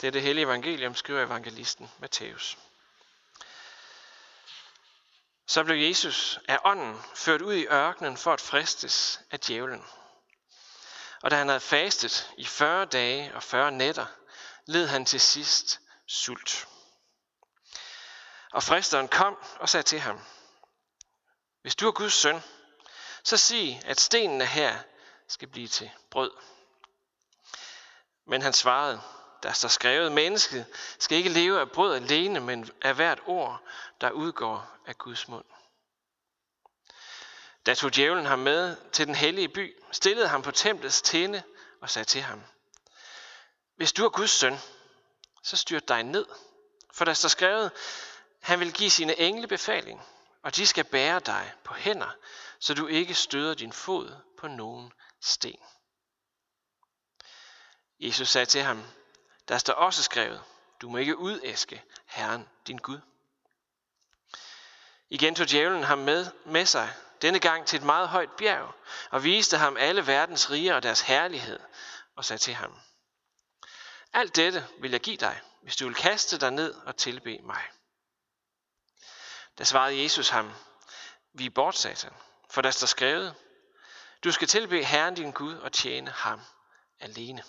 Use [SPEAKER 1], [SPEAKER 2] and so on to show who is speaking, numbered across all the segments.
[SPEAKER 1] Det er det hellige evangelium, skriver evangelisten Matthæus. Så blev Jesus af ånden ført ud i ørkenen for at fristes af djævlen. Og da han havde fastet i 40 dage og 40 nætter, led han til sidst sult. Og fristeren kom og sagde til ham, Hvis du er Guds søn, så sig, at stenene her skal blive til brød. Men han svarede, der står skrevet, mennesket skal ikke leve af brød alene, men af hvert ord, der udgår af Guds mund. Da tog djævlen ham med til den hellige by, stillede ham på templets tinde og sagde til ham, Hvis du er Guds søn, så styrt dig ned. For der står skrevet, han vil give sine engle befaling, og de skal bære dig på hænder, så du ikke støder din fod på nogen sten. Jesus sagde til ham, der står også skrevet, du må ikke udæske Herren din Gud. Igen tog djævlen ham med, med sig, denne gang til et meget højt bjerg, og viste ham alle verdens riger og deres herlighed, og sagde til ham, Alt dette vil jeg give dig, hvis du vil kaste dig ned og tilbe mig. Da svarede Jesus ham, vi er bort, satan, for der står skrevet, du skal tilbe Herren din Gud og tjene ham alene.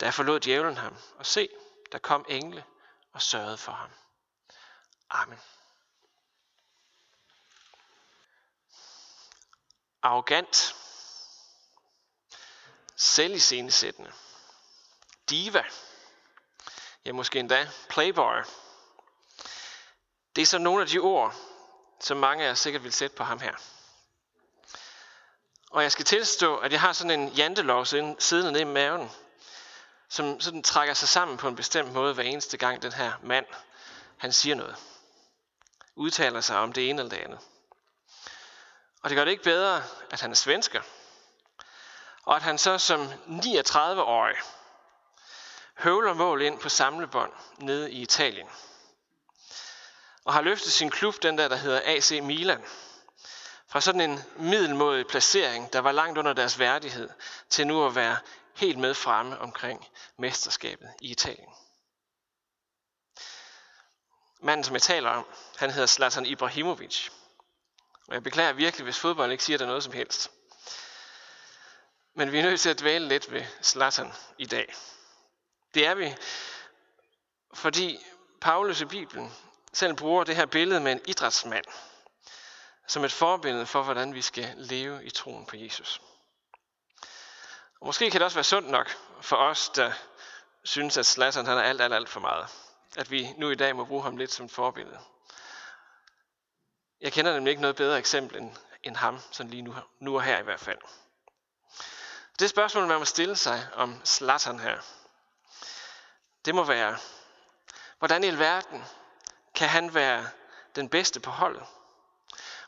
[SPEAKER 1] Da forlod djævlen ham, og se, der kom engle og sørgede for ham. Amen. Arrogant. Selviscenesættende. Diva. Ja, måske endda playboy. Det er så nogle af de ord, som mange af jer sikkert vil sætte på ham her. Og jeg skal tilstå, at jeg har sådan en jantelov siddende nede i maven, som sådan trækker sig sammen på en bestemt måde hver eneste gang den her mand, han siger noget. Udtaler sig om det ene eller det andet. Og det gør det ikke bedre, at han er svensker. Og at han så som 39-årig høvler mål ind på samlebånd nede i Italien. Og har løftet sin klub, den der, der hedder AC Milan, fra sådan en middelmodig placering, der var langt under deres værdighed, til nu at være helt med fremme omkring mesterskabet i Italien. Manden, som jeg taler om, han hedder Zlatan Ibrahimovic. Og jeg beklager virkelig, hvis fodbold ikke siger der noget som helst. Men vi er nødt til at dvæle lidt ved Zlatan i dag. Det er vi, fordi Paulus i Bibelen selv bruger det her billede med en idrætsmand som et forbillede for, hvordan vi skal leve i troen på Jesus. Og måske kan det også være sundt nok for os, der synes, at Slattern han er alt, alt, alt for meget. At vi nu i dag må bruge ham lidt som forbillede. Jeg kender nemlig ikke noget bedre eksempel end, end ham, sådan lige nu, nu og her i hvert fald. Det spørgsmål, man må stille sig om Slattern her, det må være, hvordan i alverden kan han være den bedste på holdet?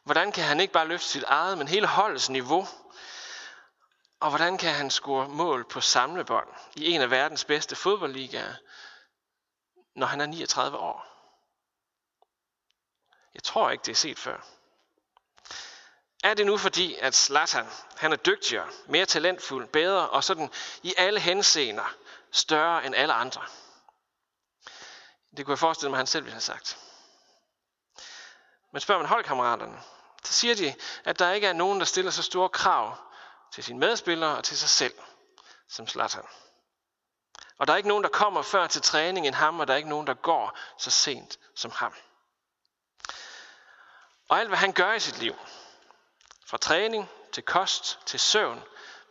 [SPEAKER 1] Hvordan kan han ikke bare løfte sit eget, men hele holdets niveau? Og hvordan kan han score mål på samlebånd i en af verdens bedste fodboldligaer, når han er 39 år? Jeg tror ikke, det er set før. Er det nu fordi, at Zlatan, han er dygtigere, mere talentfuld, bedre og sådan i alle henseender større end alle andre? Det kunne jeg forestille mig, at han selv ville have sagt. Men spørger man holdkammeraterne, så siger de, at der ikke er nogen, der stiller så store krav til sine medspillere og til sig selv, som Zlatan. Og der er ikke nogen, der kommer før til træning end ham, og der er ikke nogen, der går så sent som ham. Og alt, hvad han gør i sit liv, fra træning til kost til søvn,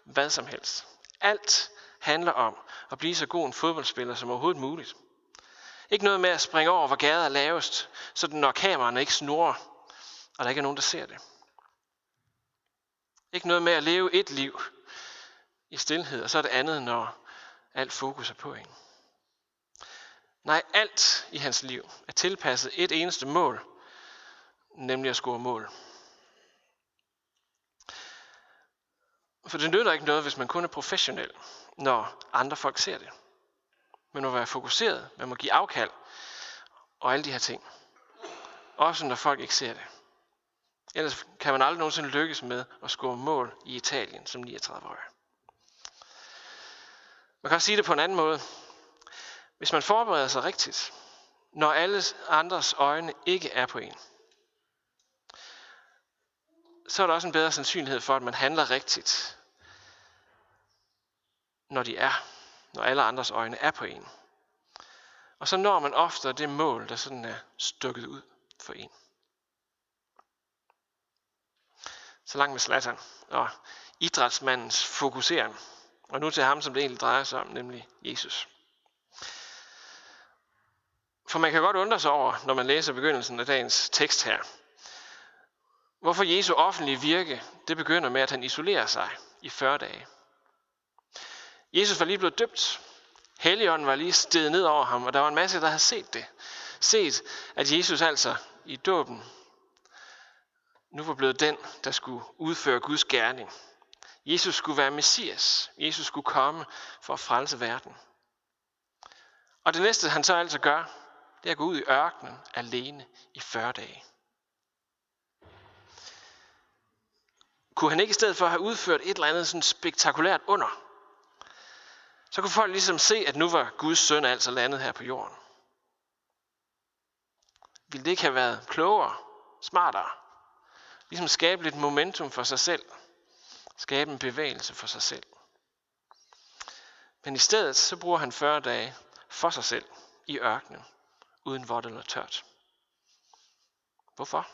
[SPEAKER 1] hvad som helst. Alt handler om at blive så god en fodboldspiller som overhovedet muligt. Ikke noget med at springe over, hvor gader er lavest, så når kameraerne ikke snurrer, og der ikke er nogen, der ser det. Ikke noget med at leve et liv i stillhed, og så er det andet, når alt fokus er på en. Nej, alt i hans liv er tilpasset et eneste mål, nemlig at score mål. For det nytter ikke noget, hvis man kun er professionel, når andre folk ser det. Man må være fokuseret, man må give afkald og alle de her ting. Også når folk ikke ser det. Ellers kan man aldrig nogensinde lykkes med at score mål i Italien som 39-årig. Man kan også sige det på en anden måde. Hvis man forbereder sig rigtigt, når alle andres øjne ikke er på en, så er der også en bedre sandsynlighed for, at man handler rigtigt, når de er, når alle andres øjne er på en. Og så når man ofte det mål, der sådan er stukket ud for en. Så langt med slatteren og idrætsmandens fokusering. Og nu til ham, som det egentlig drejer sig om, nemlig Jesus. For man kan godt undre sig over, når man læser begyndelsen af dagens tekst her, hvorfor Jesu offentlige virke, det begynder med, at han isolerer sig i 40 dage. Jesus var lige blevet døbt. Helligånden var lige steget ned over ham, og der var en masse, der havde set det. Set, at Jesus altså i dåben nu var blevet den, der skulle udføre Guds gerning. Jesus skulle være Messias. Jesus skulle komme for at frelse verden. Og det næste, han så altså gør, det er at gå ud i ørkenen alene i 40 dage. Kunne han ikke i stedet for have udført et eller andet sådan spektakulært under, så kunne folk ligesom se, at nu var Guds søn altså landet her på jorden. Ville det ikke have været klogere, smartere? Ligesom skabe lidt momentum for sig selv. Skabe en bevægelse for sig selv. Men i stedet så bruger han 40 dage for sig selv i ørkenen, uden vådt eller tørt. Hvorfor?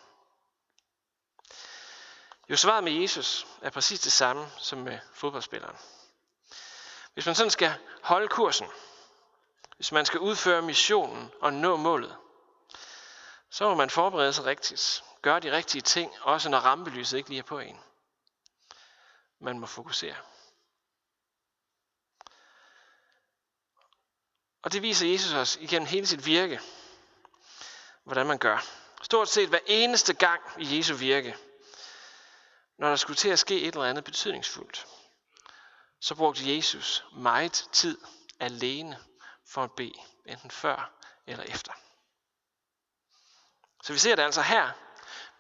[SPEAKER 1] Jo, svaret med Jesus er præcis det samme som med fodboldspilleren. Hvis man sådan skal holde kursen, hvis man skal udføre missionen og nå målet, så må man forberede sig rigtigt. Gøre de rigtige ting, også når rampelyset ikke lige er på en. Man må fokusere. Og det viser Jesus os igennem hele sit virke, hvordan man gør. Stort set hver eneste gang i Jesu virke, når der skulle til at ske et eller andet betydningsfuldt, så brugte Jesus meget tid alene for at bede, enten før eller efter. Så vi ser det altså her,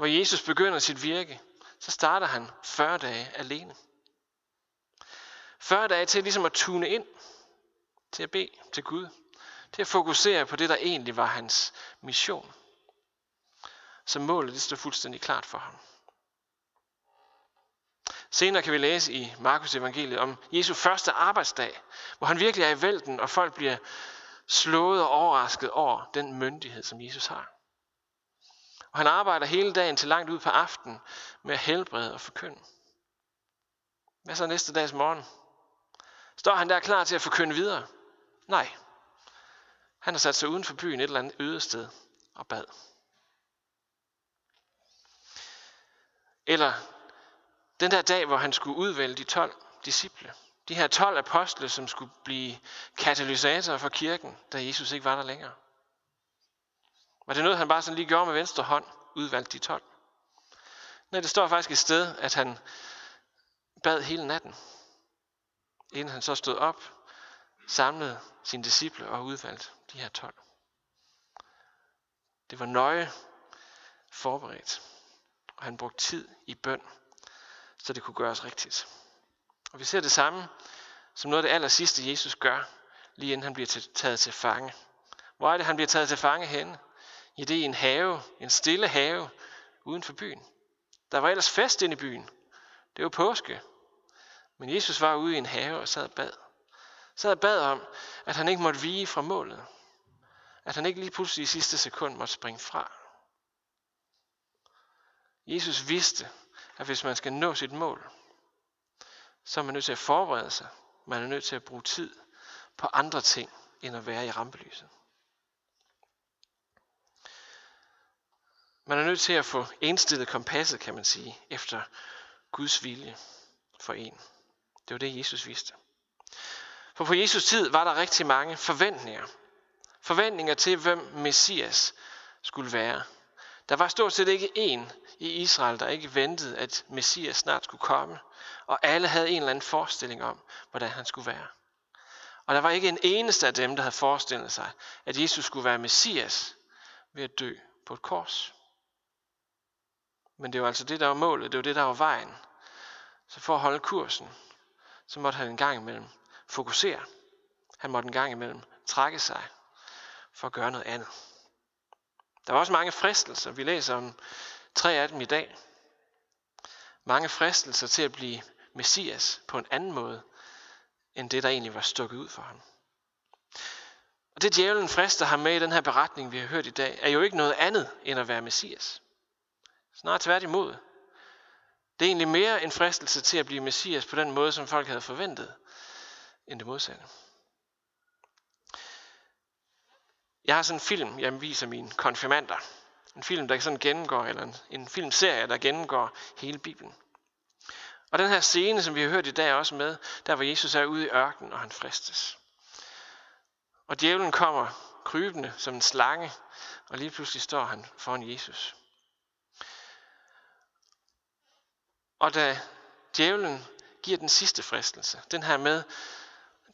[SPEAKER 1] hvor Jesus begynder sit virke, så starter han 40 dage alene. 40 dage til ligesom at tune ind, til at bede til Gud, til at fokusere på det, der egentlig var hans mission. Så målet det står fuldstændig klart for ham. Senere kan vi læse i Markus evangeliet om Jesu første arbejdsdag, hvor han virkelig er i vælten, og folk bliver slået og overrasket over den myndighed, som Jesus har. Og han arbejder hele dagen til langt ud på aftenen med at helbrede og forkynde. Hvad så næste dags morgen? Står han der klar til at forkynde videre? Nej. Han har sat sig uden for byen et eller andet øde sted og bad. Eller den der dag, hvor han skulle udvælge de 12 disciple. De her 12 apostle, som skulle blive katalysatorer for kirken, da Jesus ikke var der længere. Var det noget, han bare sådan lige gjorde med venstre hånd, udvalgte de 12? Nej, det står faktisk et sted, at han bad hele natten, inden han så stod op, samlede sine disciple og udvalgte de her 12. Det var nøje forberedt, og han brugte tid i bøn så det kunne gøres rigtigt. Og vi ser det samme som noget af det aller sidste, Jesus gør, lige inden han bliver taget til fange. Hvor er det, han bliver taget til fange hen? Ja, det er i en have, en stille have, uden for byen. Der var ellers fest inde i byen. Det var påske. Men Jesus var ude i en have og sad og bad. Sad og bad om, at han ikke måtte vige fra målet. At han ikke lige pludselig i sidste sekund måtte springe fra. Jesus vidste, at hvis man skal nå sit mål, så er man nødt til at forberede sig. Man er nødt til at bruge tid på andre ting, end at være i rampelyset. Man er nødt til at få indstillet kompasset, kan man sige, efter Guds vilje for en. Det var det, Jesus vidste. For på Jesus tid var der rigtig mange forventninger. Forventninger til, hvem Messias skulle være. Der var stort set ikke en i Israel, der ikke ventede, at Messias snart skulle komme. Og alle havde en eller anden forestilling om, hvordan han skulle være. Og der var ikke en eneste af dem, der havde forestillet sig, at Jesus skulle være Messias ved at dø på et kors. Men det var altså det, der var målet. Det var det, der var vejen. Så for at holde kursen, så måtte han en gang imellem fokusere. Han måtte en gang imellem trække sig for at gøre noget andet. Der var også mange fristelser. Vi læser om tre af dem i dag. Mange fristelser til at blive Messias på en anden måde, end det, der egentlig var stukket ud for ham. Og det djævlen frister ham med i den her beretning, vi har hørt i dag, er jo ikke noget andet end at være Messias. Snarere tværtimod. Det er egentlig mere en fristelse til at blive Messias på den måde, som folk havde forventet, end det modsatte. Jeg har sådan en film, jeg viser mine konfirmander. En film, der sådan gennemgår, eller en, en filmserie, der gennemgår hele Bibelen. Og den her scene, som vi har hørt i dag er også med, der hvor Jesus er ude i ørkenen, og han fristes. Og djævlen kommer krybende som en slange, og lige pludselig står han foran Jesus. Og da djævlen giver den sidste fristelse, den her med,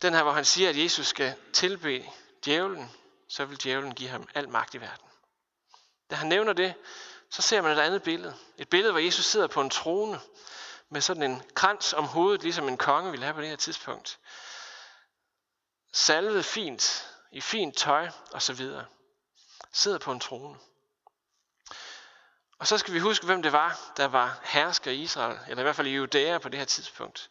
[SPEAKER 1] den her, hvor han siger, at Jesus skal tilbe djævlen, så vil djævlen give ham al magt i verden. Da han nævner det, så ser man et andet billede. Et billede, hvor Jesus sidder på en trone med sådan en krans om hovedet, ligesom en konge ville have på det her tidspunkt. Salvet fint, i fint tøj og så videre. Sidder på en trone. Og så skal vi huske, hvem det var, der var hersker i Israel, eller i hvert fald i Judæa på det her tidspunkt.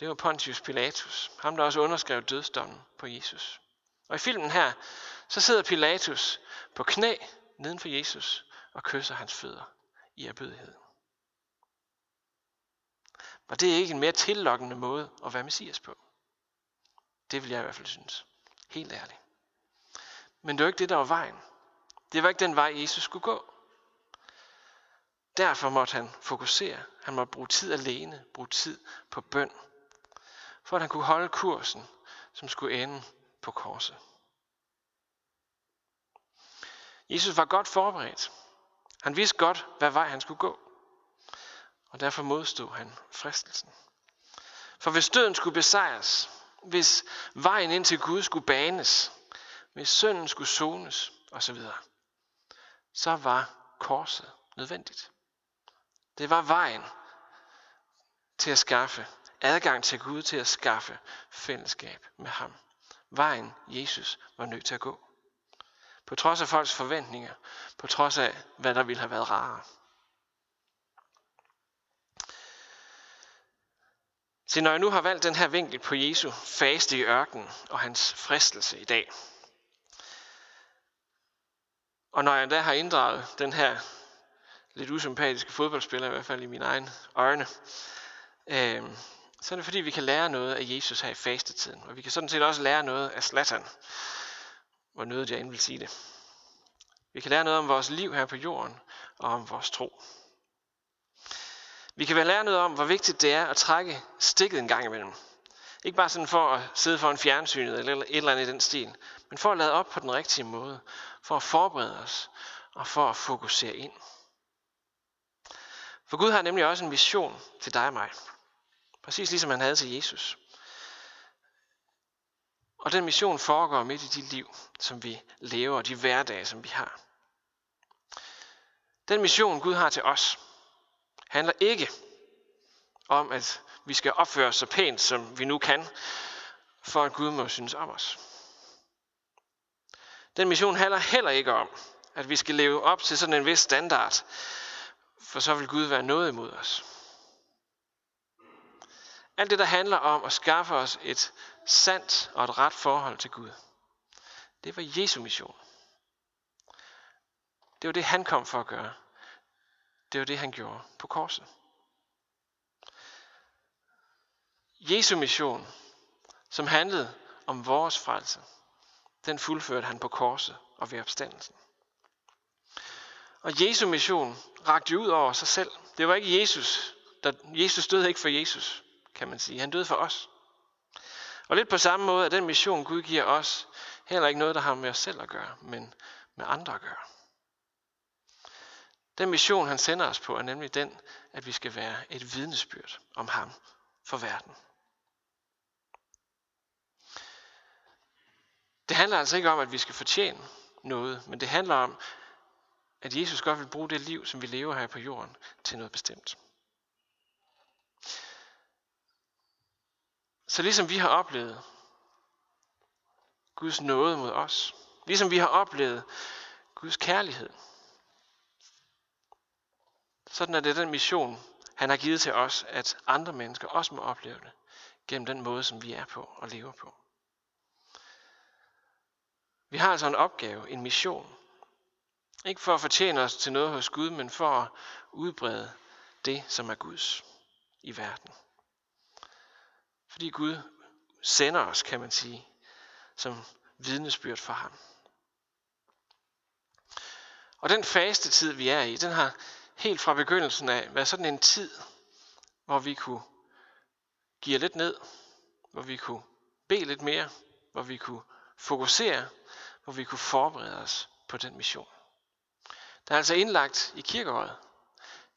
[SPEAKER 1] Det var Pontius Pilatus, ham der også underskrev dødsdommen på Jesus. Og i filmen her, så sidder Pilatus på knæ neden for Jesus og kysser hans fødder i erbødighed. Var det ikke en mere tillokkende måde at være messias på? Det vil jeg i hvert fald synes. Helt ærligt. Men det var ikke det, der var vejen. Det var ikke den vej, Jesus skulle gå. Derfor måtte han fokusere. Han måtte bruge tid alene, bruge tid på bøn, for at han kunne holde kursen, som skulle ende på korset. Jesus var godt forberedt. Han vidste godt, hvad vej han skulle gå. Og derfor modstod han fristelsen. For hvis døden skulle besejres, hvis vejen ind til Gud skulle banes, hvis synden skulle sones osv., så var korset nødvendigt. Det var vejen til at skaffe adgang til Gud, til at skaffe fællesskab med ham. Vejen Jesus var nødt til at gå. På trods af folks forventninger, på trods af hvad der ville have været rarere. Så når jeg nu har valgt den her vinkel på Jesu faste i ørkenen og hans fristelse i dag, og når jeg endda har inddraget den her lidt usympatiske fodboldspiller, i hvert fald i mine egne øjne, øh, så er det fordi, vi kan lære noget af Jesus her i fastetiden. Og vi kan sådan set også lære noget af Slatan, hvor nødigt jeg end vil sige det. Vi kan lære noget om vores liv her på jorden og om vores tro. Vi kan lære noget om, hvor vigtigt det er at trække stikket en gang imellem. Ikke bare sådan for at sidde foran fjernsynet eller et eller andet i den stil, men for at lade op på den rigtige måde, for at forberede os og for at fokusere ind. For Gud har nemlig også en mission til dig og mig. Præcis ligesom han havde til Jesus. Og den mission foregår midt i de liv, som vi lever, og de hverdage, som vi har. Den mission, Gud har til os, handler ikke om, at vi skal opføre os så pænt, som vi nu kan, for at Gud må synes om os. Den mission handler heller ikke om, at vi skal leve op til sådan en vis standard, for så vil Gud være noget imod os. Alt det, der handler om at skaffe os et sandt og et ret forhold til Gud, det var Jesu mission. Det var det, han kom for at gøre. Det var det, han gjorde på korset. Jesu mission, som handlede om vores frelse, den fuldførte han på korset og ved opstandelsen. Og Jesu mission rakte ud over sig selv. Det var ikke Jesus. Der, Jesus døde ikke for Jesus, kan man sige. Han døde for os. Og lidt på samme måde er den mission, Gud giver os, heller ikke noget, der har med os selv at gøre, men med andre at gøre. Den mission, han sender os på, er nemlig den, at vi skal være et vidnesbyrd om ham for verden. Det handler altså ikke om, at vi skal fortjene noget, men det handler om, at Jesus godt vil bruge det liv, som vi lever her på jorden, til noget bestemt. Så ligesom vi har oplevet, Guds nåde mod os. Ligesom vi har oplevet Guds kærlighed. Sådan er det den mission, han har givet til os, at andre mennesker også må opleve det, gennem den måde, som vi er på og lever på. Vi har altså en opgave, en mission. Ikke for at fortjene os til noget hos Gud, men for at udbrede det, som er Guds i verden. Fordi Gud sender os, kan man sige, som vidnesbyrd for ham. Og den faste tid, vi er i, den har helt fra begyndelsen af været sådan en tid, hvor vi kunne give lidt ned, hvor vi kunne bede lidt mere, hvor vi kunne fokusere, hvor vi kunne forberede os på den mission. Der er altså indlagt i kirkeåret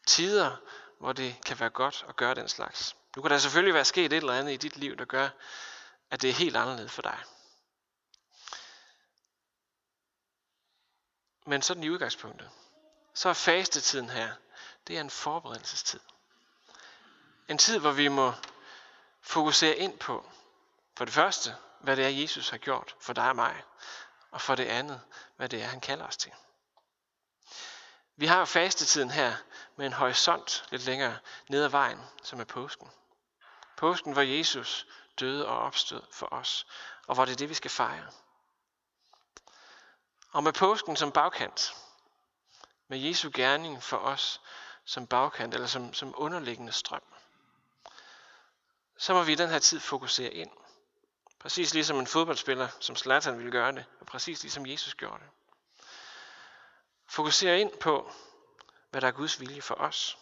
[SPEAKER 1] tider, hvor det kan være godt at gøre den slags. Nu kan der selvfølgelig være sket et eller andet i dit liv, der gør, at det er helt anderledes for dig. Men sådan i udgangspunktet, så er fastetiden her, det er en forberedelsestid. En tid, hvor vi må fokusere ind på, for det første, hvad det er, Jesus har gjort for dig og mig, og for det andet, hvad det er, han kalder os til. Vi har fastetiden her med en horisont lidt længere ned ad vejen, som er påsken. Påsken, hvor Jesus døde og opstod for os, og hvor det er det, vi skal fejre. Og med påsken som bagkant, med Jesu gerning for os som bagkant, eller som, som underliggende strøm, så må vi i den her tid fokusere ind. Præcis ligesom en fodboldspiller, som Zlatan ville gøre det, og præcis ligesom Jesus gjorde det. Fokusere ind på, hvad der er Guds vilje for os.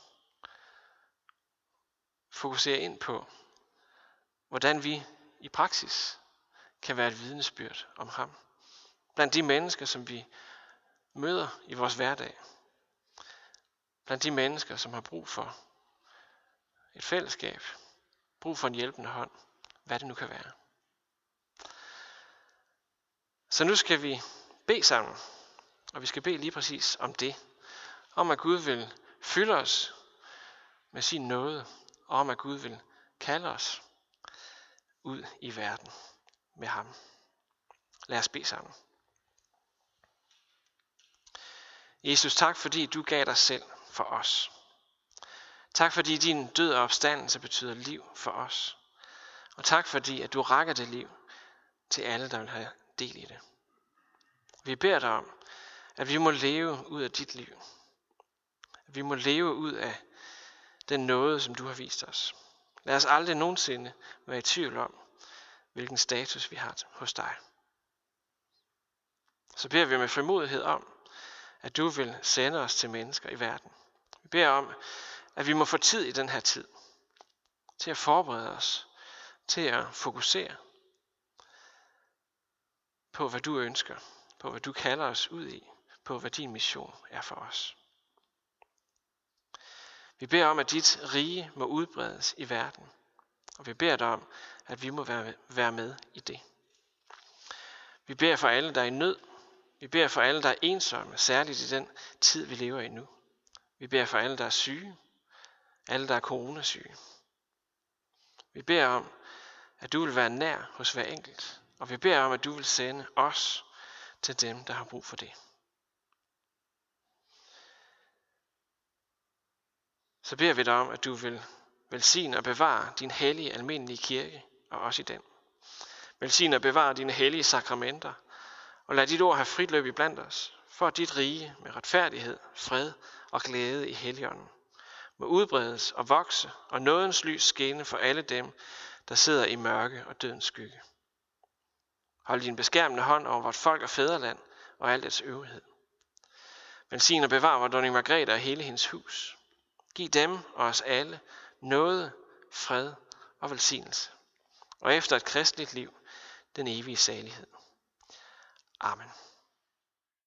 [SPEAKER 1] Fokusere ind på, hvordan vi i praksis kan være et vidnesbyrd om ham. Blandt de mennesker, som vi møder i vores hverdag. Blandt de mennesker, som har brug for et fællesskab, brug for en hjælpende hånd, hvad det nu kan være. Så nu skal vi bede sammen, og vi skal bede lige præcis om det. Om at Gud vil fylde os med sin nåde, og om at Gud vil kalde os ud i verden med ham. Lad os bede sammen. Jesus, tak fordi du gav dig selv for os. Tak fordi din død og opstandelse betyder liv for os. Og tak fordi, at du rækker det liv til alle, der vil have del i det. Vi beder dig om, at vi må leve ud af dit liv. At vi må leve ud af den nåde, som du har vist os. Lad os aldrig nogensinde være i tvivl om, hvilken status vi har hos dig. Så beder vi med frimodighed om, at du vil sende os til mennesker i verden. Vi beder om, at vi må få tid i den her tid til at forberede os, til at fokusere på, hvad du ønsker, på hvad du kalder os ud i, på hvad din mission er for os. Vi beder om, at dit rige må udbredes i verden, og vi beder dig om, at vi må være med i det. Vi beder for alle, der er i nød. Vi beder for alle, der er ensomme, særligt i den tid, vi lever i nu. Vi beder for alle, der er syge, alle, der er coronasyge. Vi beder om, at du vil være nær hos hver enkelt, og vi beder om, at du vil sende os til dem, der har brug for det. Så beder vi dig om, at du vil velsigne og bevare din hellige almindelige kirke, og også i den. Velsigne og bevare dine hellige sakramenter, og lad dit ord have frit løb i blandt os, for at dit rige med retfærdighed, fred og glæde i heligånden må udbredes og vokse, og nådens lys skinne for alle dem, der sidder i mørke og dødens skygge. Hold din beskærmende hånd over vort folk og fædreland og alt dets øvrighed. Velsign og bevar vor dronning Margrethe og hele hendes hus. Giv dem og os alle noget, fred og velsignelse. Og efter et kristligt liv, den evige salighed. Amen.